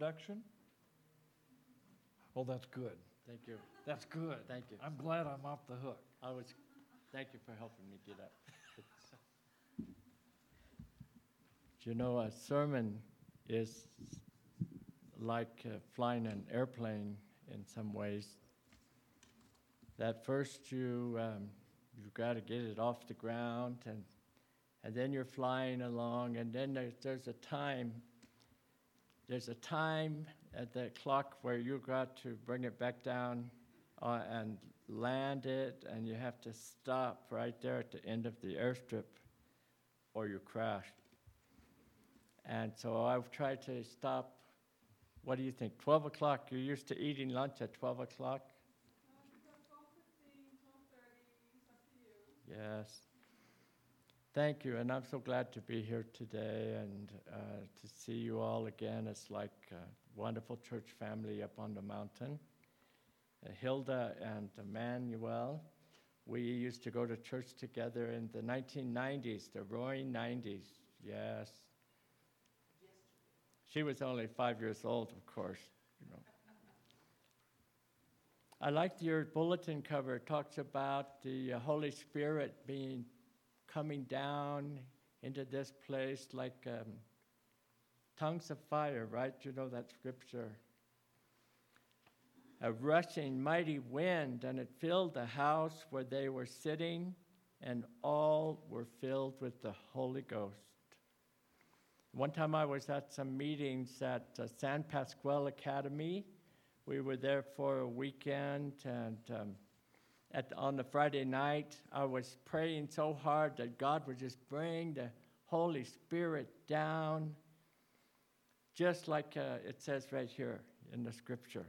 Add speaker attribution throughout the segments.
Speaker 1: introduction? Oh, that's good.
Speaker 2: Thank you.
Speaker 1: That's good.
Speaker 2: Thank you.
Speaker 1: I'm glad I'm off the hook.
Speaker 2: I was, thank you for helping me get up. You know, a sermon is like uh, flying an airplane in some ways. That first you, um, you've got to get it off the ground, and, and then you're flying along, and then there's, there's a time, there's a time at the clock where you've got to bring it back down uh, and land it, and you have to stop right there at the end of the airstrip, or you crash. And so I've tried to stop. What do you think? 12 o'clock. You're used to eating lunch at 12 o'clock? Yes. Thank you, and I'm so glad to be here today and uh, to see you all again. It's like a wonderful church family up on the mountain. Uh, Hilda and Emmanuel, we used to go to church together in the 1990s, the roaring 90s. Yes. She was only five years old, of course, you know. I liked your bulletin cover. It talks about the uh, Holy Spirit being coming down into this place like um, tongues of fire, right? You know that scripture. A rushing mighty wind, and it filled the house where they were sitting, and all were filled with the Holy Ghost. One time I was at some meetings at uh, San Pasqual Academy. We were there for a weekend, and um, at, on the Friday night, I was praying so hard that God would just bring the Holy Spirit down, just like uh, it says right here in the scripture.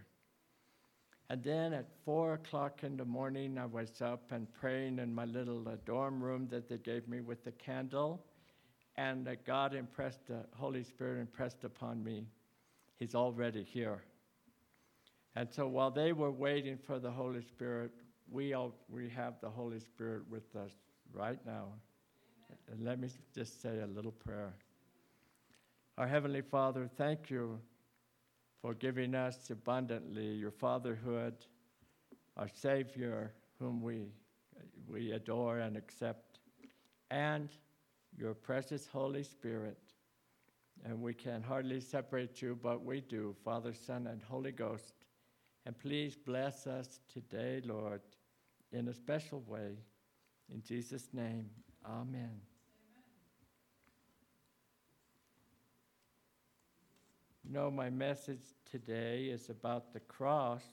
Speaker 2: And then at four o'clock in the morning, I was up and praying in my little uh, dorm room that they gave me with the candle and that God impressed, the Holy Spirit impressed upon me, He's already here. And so while they were waiting for the Holy Spirit, we, all, we have the Holy Spirit with us right now. And let me just say a little prayer. Our Heavenly Father, thank you for giving us abundantly your fatherhood, our Savior, whom we, we adore and accept, and your precious Holy Spirit. And we can hardly separate you, but we do, Father, Son, and Holy Ghost. And please bless us today, Lord, in a special way. In Jesus' name, amen. You know, my message today is about the cross.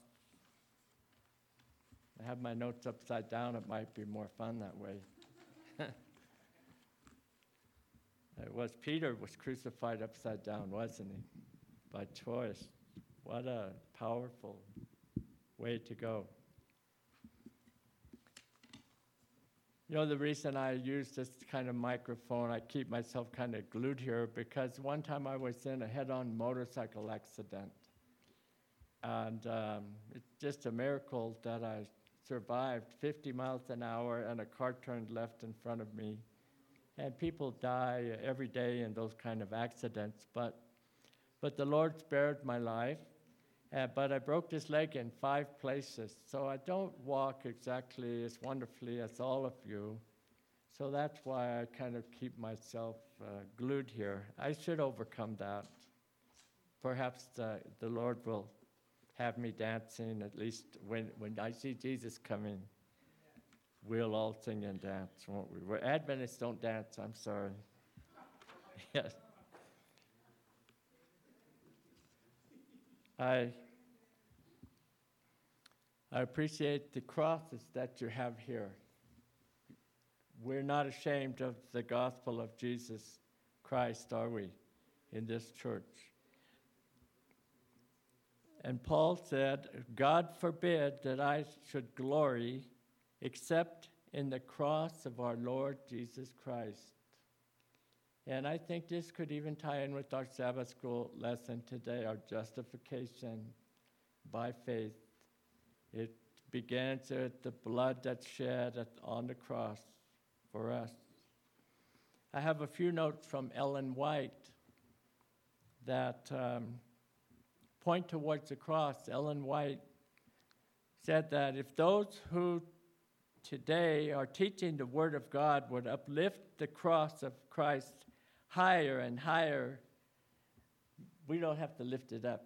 Speaker 2: I have my notes upside down. It might be more fun that way. It was Peter was crucified upside down, wasn't he? By choice. What a powerful way to go. You know, the reason I use this kind of microphone, I keep myself kind of glued here because one time I was in a head on motorcycle accident. And um, it's just a miracle that I survived 50 miles an hour and a car turned left in front of me and people die every day in those kind of accidents. But, but the Lord spared my life. Uh, but I broke this leg in five places, so I don't walk exactly as wonderfully as all of you. So that's why I kind of keep myself uh, glued here. I should overcome that. Perhaps the, the Lord will have me dancing, at least when, when I see Jesus coming. We'll all sing and dance, won't we? We're Adventists don't dance, I'm sorry. yes. I, I appreciate the crosses that you have here. We're not ashamed of the gospel of Jesus Christ, are we, in this church? And Paul said, God forbid that I should glory except in the cross of our Lord Jesus Christ. And I think this could even tie in with our Sabbath school lesson today, our justification by faith. It begins with the blood that's shed on the cross for us. I have a few notes from Ellen White that um, point towards the cross. Ellen White said that if those who today are teaching the Word of God would uplift the cross of Christ higher and higher, we don't have to lift it up.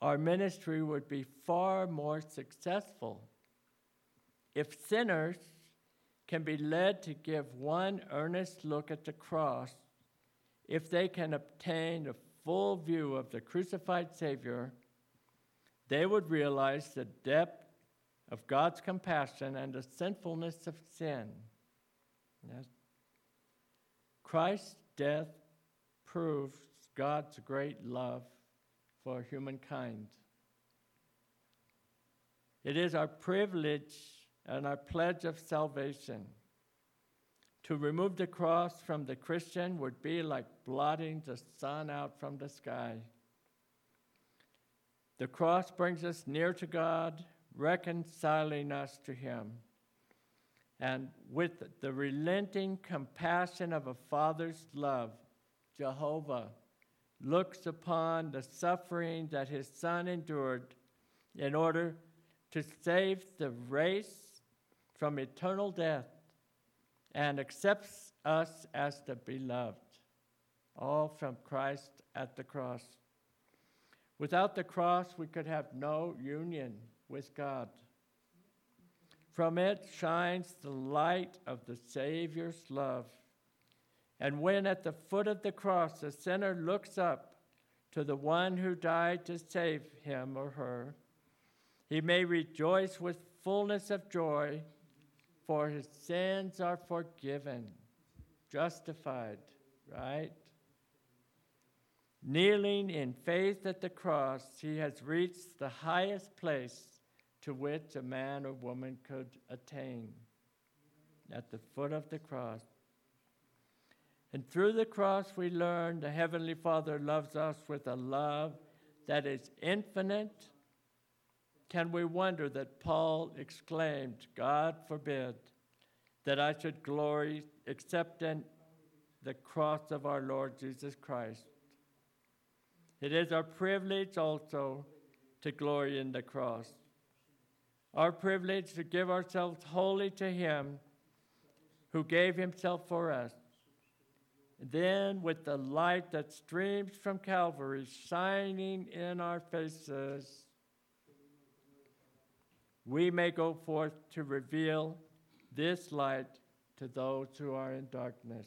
Speaker 2: Our ministry would be far more successful if sinners can be led to give one earnest look at the cross, if they can obtain a full view of the crucified Savior, they would realize the depth of God's compassion and the sinfulness of sin. Christ's death proves God's great love for humankind. It is our privilege and our pledge of salvation. To remove the cross from the Christian would be like blotting the sun out from the sky. The cross brings us near to God, reconciling us to Him. And with the relenting compassion of a father's love, Jehovah looks upon the suffering that his son endured in order to save the race from eternal death and accepts us as the beloved, all from Christ at the cross. Without the cross, we could have no union with God. From it shines the light of the Savior's love. And when at the foot of the cross a sinner looks up to the one who died to save him or her, he may rejoice with fullness of joy, for his sins are forgiven, justified, right? Kneeling in faith at the cross, he has reached the highest place to which a man or woman could attain at the foot of the cross. And through the cross, we learn the Heavenly Father loves us with a love that is infinite. Can we wonder that Paul exclaimed, God forbid that I should glory except in the cross of our Lord Jesus Christ? It is our privilege also to glory in the cross our privilege to give ourselves wholly to Him who gave Himself for us. Then, with the light that streams from Calvary shining in our faces, we may go forth to reveal this light to those who are in darkness.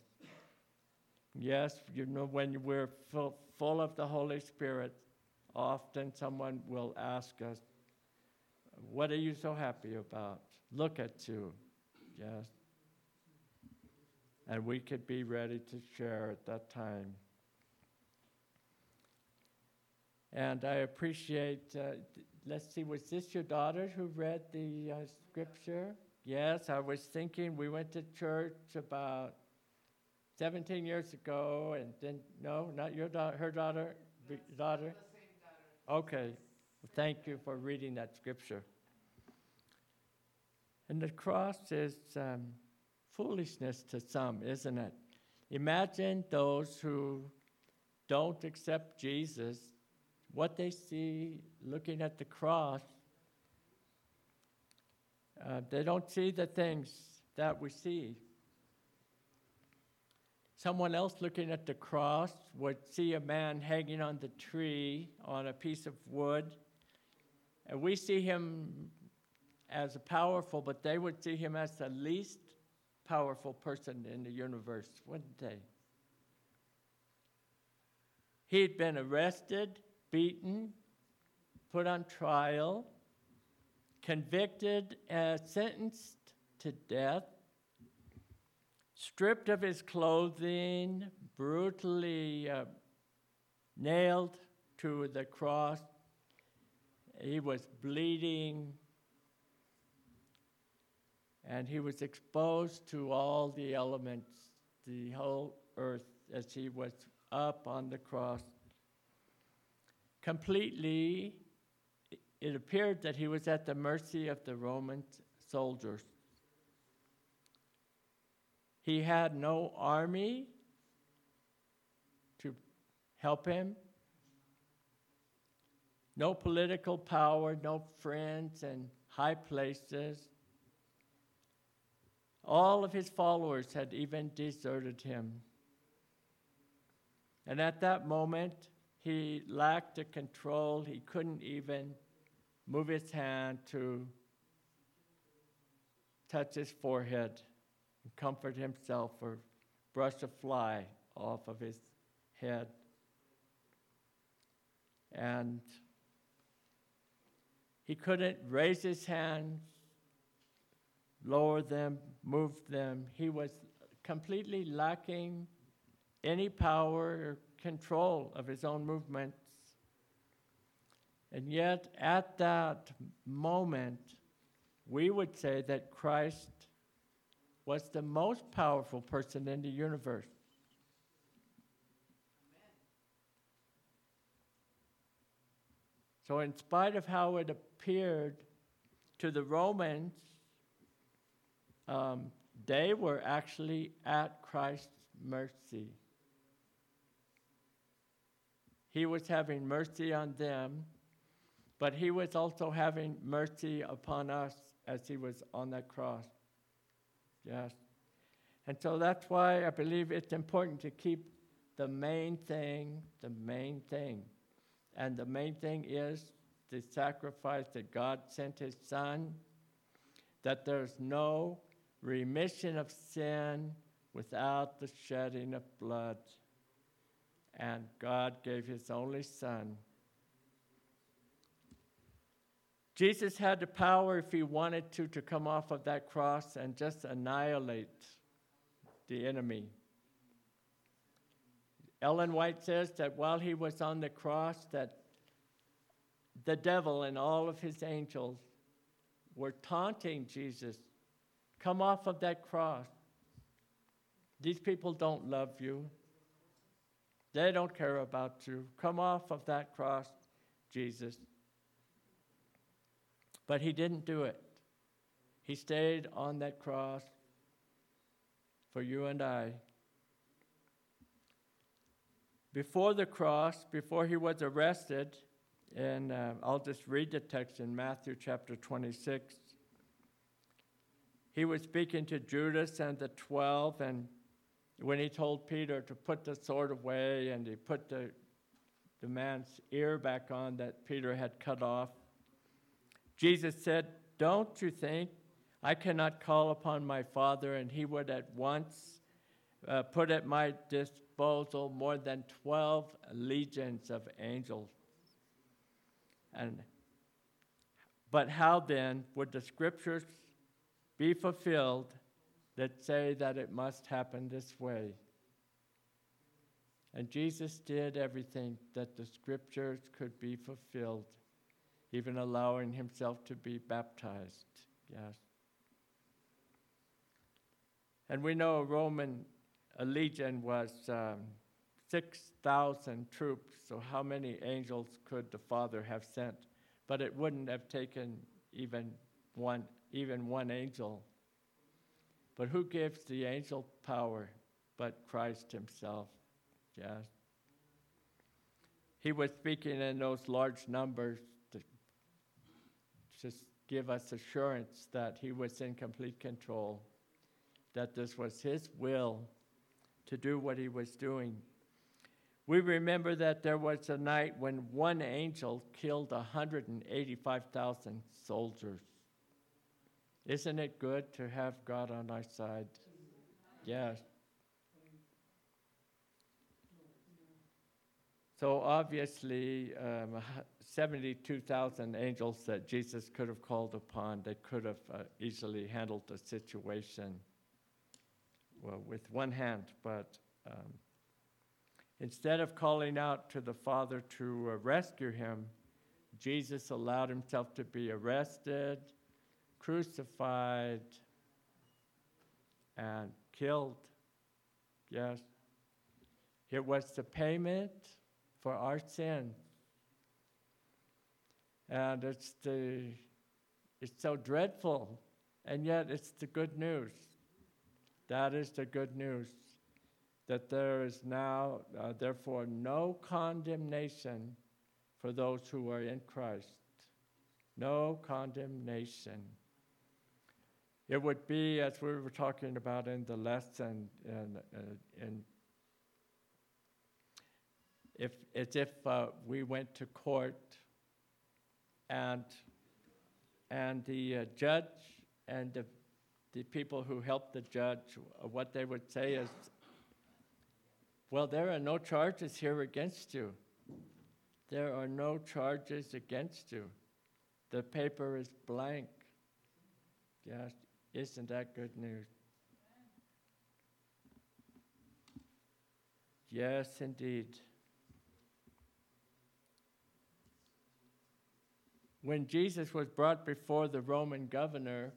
Speaker 2: Yes, you know, when we're full, full of the Holy Spirit, often someone will ask us, what are you so happy about? Look at you. Yes. And we could be ready to share at that time. And I appreciate, uh, let's see, was this your daughter who read the uh, scripture? Yes, I was thinking we went to church about 17 years ago, and then, no, not your daughter, her daughter, daughter? Okay, thank you for reading that scripture. And the cross is um, foolishness to some, isn't it? Imagine those who don't accept Jesus, what they see looking at the cross. Uh, they don't see the things that we see. Someone else looking at the cross would see a man hanging on the tree on a piece of wood, and we see him as powerful, but they would see him as the least powerful person in the universe, wouldn't they? He'd been arrested, beaten, put on trial, convicted, and sentenced to death, stripped of his clothing, brutally uh, nailed to the cross. He was bleeding and he was exposed to all the elements, the whole earth, as he was up on the cross. Completely, it appeared that he was at the mercy of the Roman soldiers. He had no army to help him. No political power, no friends and high places. All of his followers had even deserted him. And at that moment, he lacked the control. He couldn't even move his hand to touch his forehead and comfort himself or brush a fly off of his head. And he couldn't raise his hands, lower them, move them. He was completely lacking any power or control of his own movements. And yet, at that moment, we would say that Christ was the most powerful person in the universe. So, in spite of how it appeared to the Romans, um, they were actually at Christ's mercy. He was having mercy on them, but he was also having mercy upon us as he was on that cross. Yes. And so that's why I believe it's important to keep the main thing, the main thing. And the main thing is the sacrifice that God sent his son, that there's no remission of sin without the shedding of blood. And God gave his only son. Jesus had the power, if he wanted to, to come off of that cross and just annihilate the enemy. Ellen White says that while he was on the cross, that the devil and all of his angels were taunting Jesus. Come off of that cross. These people don't love you. They don't care about you. Come off of that cross, Jesus. But he didn't do it. He stayed on that cross for you and I. Before the cross, before he was arrested, and uh, I'll just read the text in Matthew chapter 26. He was speaking to Judas and the 12, and when he told Peter to put the sword away and he put the, the man's ear back on that Peter had cut off, Jesus said, Don't you think I cannot call upon my Father and he would at once uh, put at my disposal more than 12 legions of angels? And, but how then would the scriptures be fulfilled that say that it must happen this way? And Jesus did everything that the scriptures could be fulfilled, even allowing himself to be baptized. Yes. And we know a Roman a legion was um, 6,000 troops, so how many angels could the Father have sent? But it wouldn't have taken even one, even one angel. But who gives the angel power but Christ Himself? Yes. He was speaking in those large numbers to just give us assurance that He was in complete control, that this was His will to do what He was doing. We remember that there was a night when one angel killed 185,000 soldiers. Isn't it good to have God on our side? Yes. So obviously, um, 72,000 angels that Jesus could have called upon, they could have uh, easily handled the situation well, with one hand, but um, instead of calling out to the Father to uh, rescue him, Jesus allowed himself to be arrested, crucified, and killed. Yes. It was the payment for our sin. And it's the it's so dreadful, and yet it's the good news. That is the good news. that there is now, uh, therefore, no condemnation for those who are in Christ. No condemnation. It would be, as we were talking about in the lesson, and, uh, and if, as if uh, we went to court and, and the uh, judge and the, the people who helped the judge, uh, what they would say is, well, there are no charges here against you. There are no charges against you. The paper is blank. Yes, isn't that good news? Yes, indeed. When Jesus was brought before the Roman governor,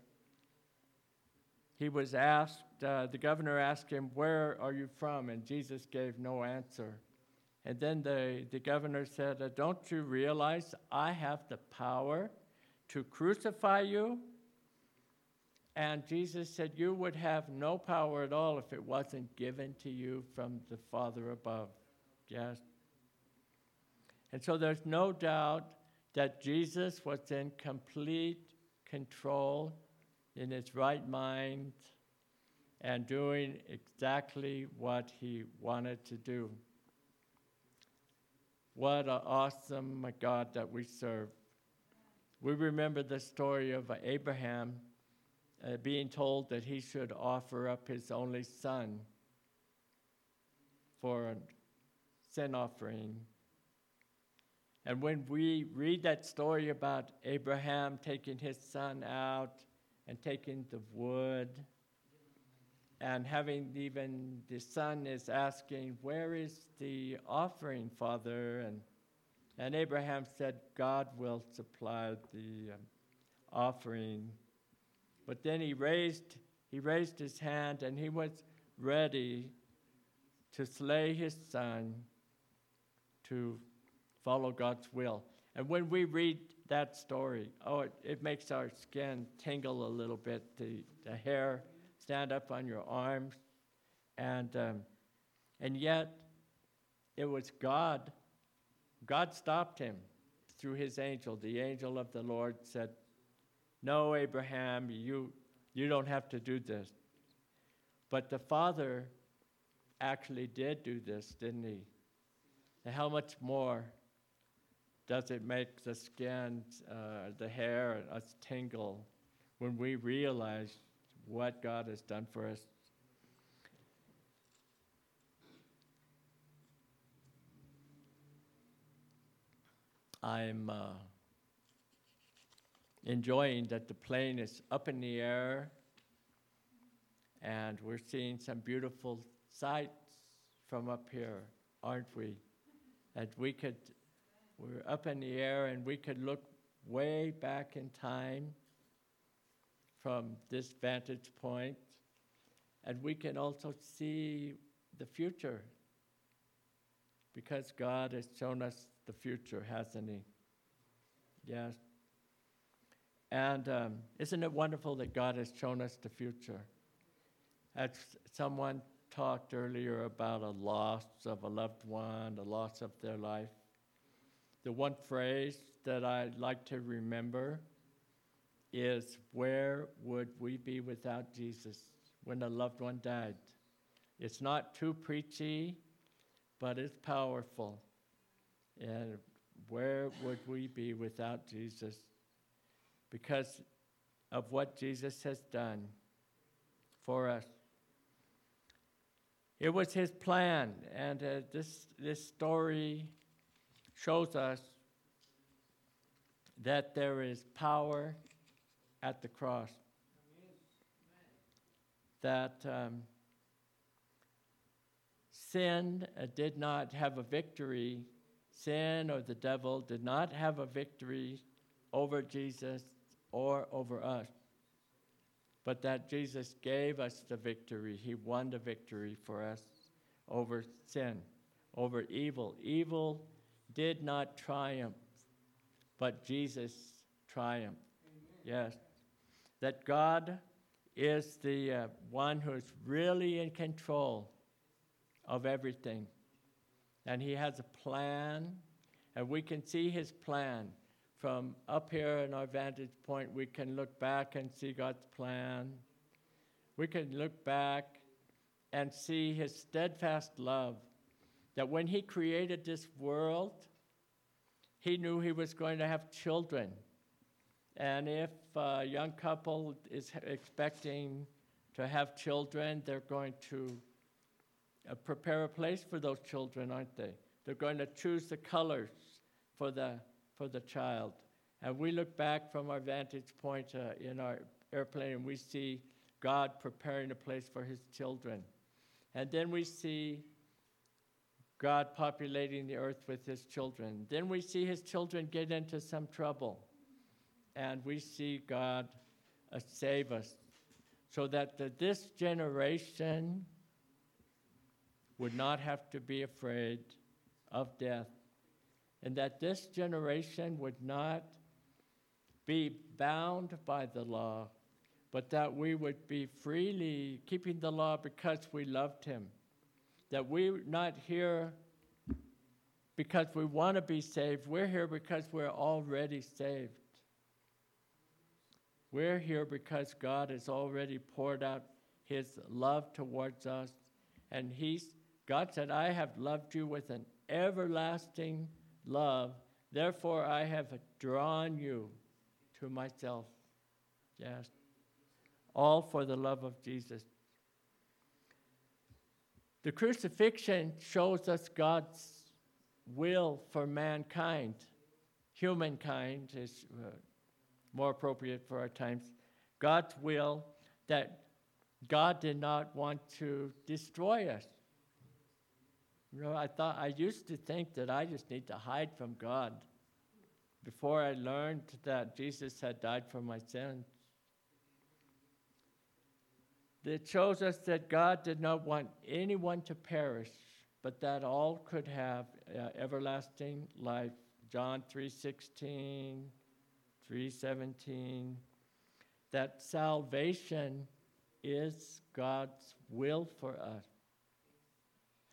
Speaker 2: he was asked, uh, the governor asked him, Where are you from? And Jesus gave no answer. And then the, the governor said, uh, Don't you realize I have the power to crucify you? And Jesus said, You would have no power at all if it wasn't given to you from the Father above. Yes. And so there's no doubt that Jesus was in complete control, in his right mind, and doing exactly what he wanted to do. What an awesome God that we serve. We remember the story of Abraham uh, being told that he should offer up his only son for a sin offering. And when we read that story about Abraham taking his son out and taking the wood, and having even the son is asking, Where is the offering, Father? And, and Abraham said, God will supply the um, offering. But then he raised, he raised his hand and he was ready to slay his son to follow God's will. And when we read that story, oh, it, it makes our skin tingle a little bit, the, the hair stand up on your arms. And, um, and yet, it was God. God stopped him through his angel. The angel of the Lord said, No, Abraham, you, you don't have to do this. But the father actually did do this, didn't he? And how much more does it make the skin, uh, the hair, us tingle when we realize what God has done for us. I'm uh, enjoying that the plane is up in the air and we're seeing some beautiful sights from up here, aren't we? That we could, we're up in the air and we could look way back in time from this vantage point, and we can also see the future because God has shown us the future, hasn't He? Yes. And um, isn't it wonderful that God has shown us the future? As someone talked earlier about a loss of a loved one, a loss of their life, the one phrase that I like to remember is where would we be without Jesus when a loved one died? It's not too preachy, but it's powerful. And where would we be without Jesus? Because of what Jesus has done for us. It was his plan, and uh, this, this story shows us that there is power at the cross. That um, sin uh, did not have a victory, sin or the devil did not have a victory over Jesus or over us, but that Jesus gave us the victory. He won the victory for us over sin, over evil. Evil did not triumph, but Jesus triumphed. Yes that God is the uh, one who's really in control of everything. And He has a plan, and we can see His plan. From up here in our vantage point, we can look back and see God's plan. We can look back and see His steadfast love. That when He created this world, He knew He was going to have children. And if a young couple is expecting to have children, they're going to uh, prepare a place for those children, aren't they? They're going to choose the colors for the, for the child. And we look back from our vantage point uh, in our airplane and we see God preparing a place for his children. And then we see God populating the earth with his children. Then we see his children get into some trouble. And we see God uh, save us so that the, this generation would not have to be afraid of death, and that this generation would not be bound by the law, but that we would be freely keeping the law because we loved Him. That we're not here because we want to be saved, we're here because we're already saved. We're here because God has already poured out His love towards us, and He's God said, I have loved you with an everlasting love. Therefore, I have drawn you to myself. Yes. All for the love of Jesus. The crucifixion shows us God's will for mankind. Humankind is uh, more appropriate for our times. God's will that God did not want to destroy us. You know, I thought I used to think that I just need to hide from God before I learned that Jesus had died for my sins. It shows us that God did not want anyone to perish, but that all could have uh, everlasting life. John 3:16, 3:17 that salvation is God's will for us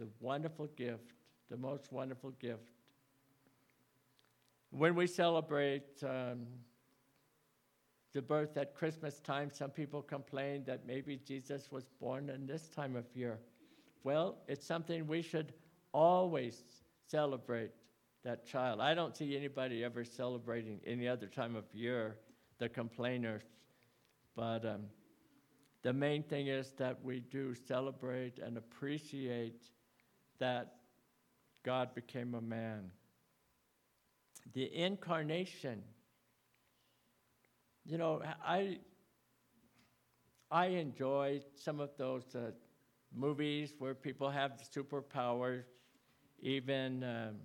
Speaker 2: the wonderful gift, the most wonderful gift. When we celebrate um, the birth at Christmas time, some people complain that maybe Jesus was born in this time of year. Well, it's something we should always celebrate that child. I don't see anybody ever celebrating any other time of year, the complainers. But um, the main thing is that we do celebrate and appreciate that God became a man. The incarnation. You know, I I enjoy some of those uh, movies where people have superpowers, even um,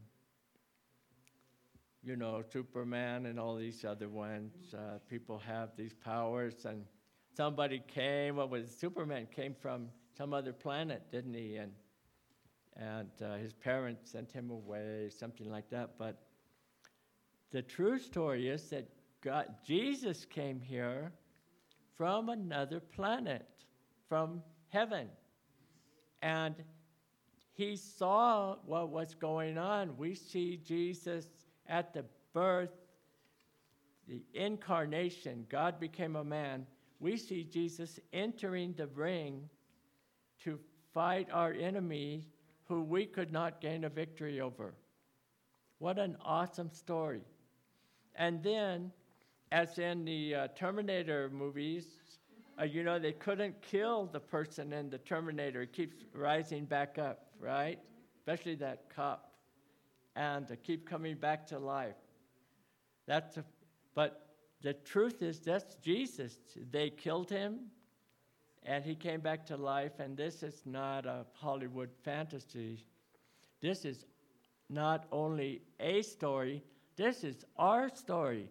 Speaker 2: you know Superman and all these other ones. Uh, people have these powers, and somebody came. What was Superman came from some other planet, didn't he? And and uh, his parents sent him away, something like that. But the true story is that God, Jesus came here from another planet, from heaven. And he saw what was going on. We see Jesus at the birth, the incarnation, God became a man. We see Jesus entering the ring to fight our enemy who we could not gain a victory over. What an awesome story. And then, as in the uh, Terminator movies, uh, you know, they couldn't kill the person in the Terminator. It keeps rising back up, right? Especially that cop. And to keep coming back to life. That's a, but the truth is, that's Jesus. They killed him, and he came back to life. And this is not a Hollywood fantasy. This is not only a story, this is our story.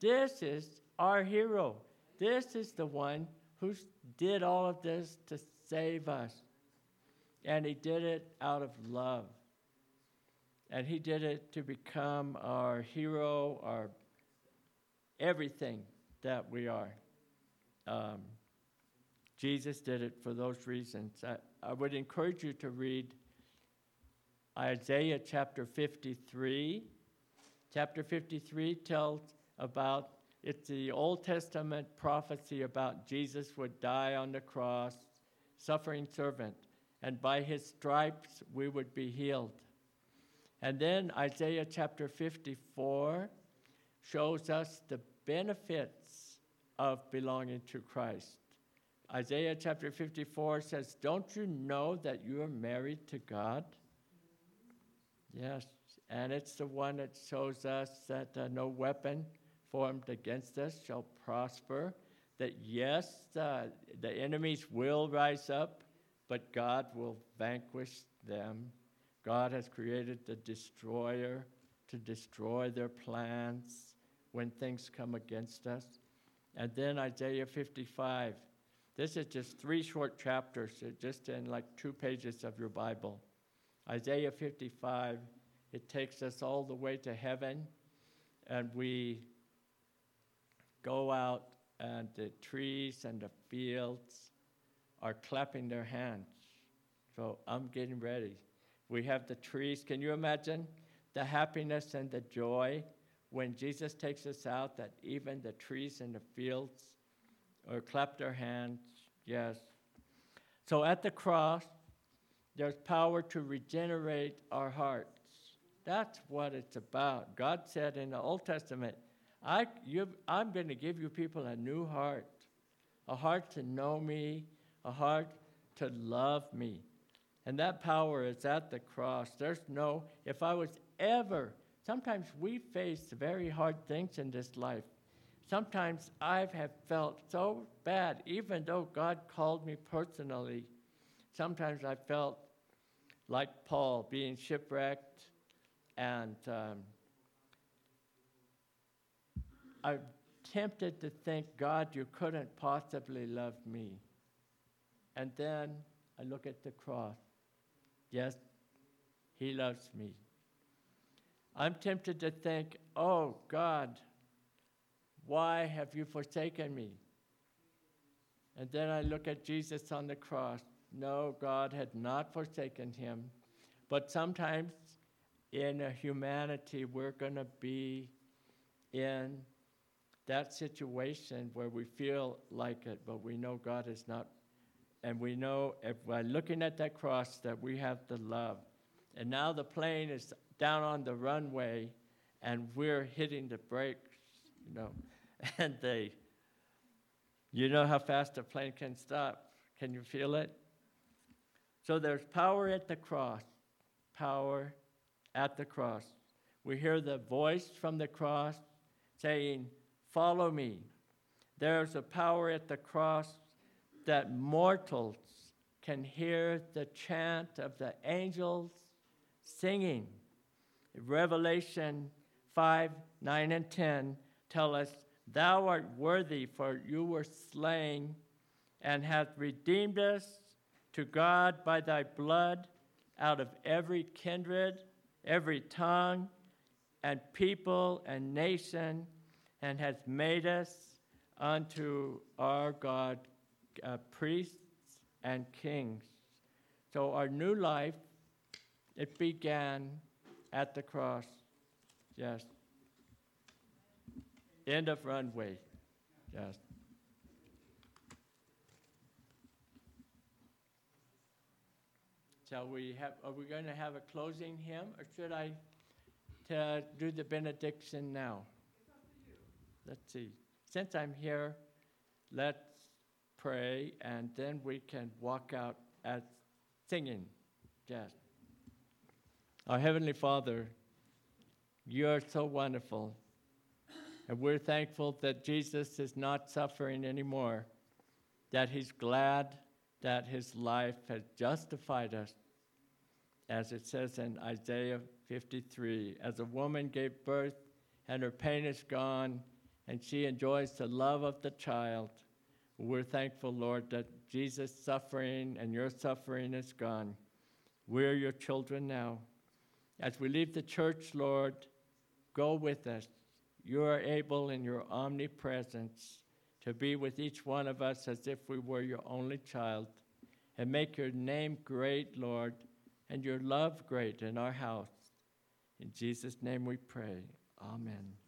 Speaker 2: This is our hero. This is the one who did all of this to save us. And he did it out of love. And he did it to become our hero, our everything that we are. Um, Jesus did it for those reasons. I, I would encourage you to read Isaiah chapter 53. Chapter 53 tells about it's the Old Testament prophecy about Jesus would die on the cross, suffering servant, and by his stripes we would be healed. And then Isaiah chapter 54 shows us the benefits of belonging to Christ. Isaiah chapter 54 says, Don't you know that you are married to God? Yes, and it's the one that shows us that uh, no weapon formed against us shall prosper. That yes, uh, the enemies will rise up, but God will vanquish them. God has created the destroyer to destroy their plans when things come against us. And then Isaiah 55. This is just three short chapters, uh, just in like two pages of your Bible. Isaiah 55, it takes us all the way to heaven, and we go out, and the trees and the fields are clapping their hands. So I'm getting ready. We have the trees. Can you imagine the happiness and the joy when Jesus takes us out that even the trees and the fields or clapped their hands? Yes. So at the cross, there's power to regenerate our hearts. That's what it's about. God said in the Old Testament, I, you, I'm going to give you people a new heart, a heart to know me, a heart to love me. And that power is at the cross. There's no, if I was ever, sometimes we face very hard things in this life. Sometimes I have felt so bad, even though God called me personally. Sometimes I felt like Paul being shipwrecked, and um, I'm tempted to think, God, you couldn't possibly love me. And then I look at the cross. Yes, He loves me. I'm tempted to think, oh, God, why have you forsaken me? And then I look at Jesus on the cross. No, God had not forsaken him. But sometimes in humanity, we're going to be in that situation where we feel like it, but we know God is not. And we know if by looking at that cross that we have the love. And now the plane is down on the runway and we're hitting the brakes, you know. And they, you know how fast a plane can stop. Can you feel it? So there's power at the cross, power at the cross. We hear the voice from the cross saying, Follow me. There's a power at the cross that mortals can hear the chant of the angels singing. Revelation 5 9 and 10 tell us, Thou art worthy, for you were slain and hast redeemed us to God by thy blood out of every kindred, every tongue, and people and nation, and has made us unto our God uh, priests and kings. So our new life, it began at the cross. Yes. End of runway. Yes. Shall we have, are we going to have a closing hymn or should I to do the benediction now? Let's see. Since I'm here, let's pray and then we can walk out at singing. Yes. Our Heavenly Father, you are so wonderful. And we're thankful that Jesus is not suffering anymore, that he's glad that his life has justified us, as it says in Isaiah 53 as a woman gave birth and her pain is gone, and she enjoys the love of the child. We're thankful, Lord, that Jesus' suffering and your suffering is gone. We're your children now. As we leave the church, Lord, go with us. You are able in your omnipresence to be with each one of us as if we were your only child. And make your name great, Lord, and your love great in our house. In Jesus' name we pray. Amen.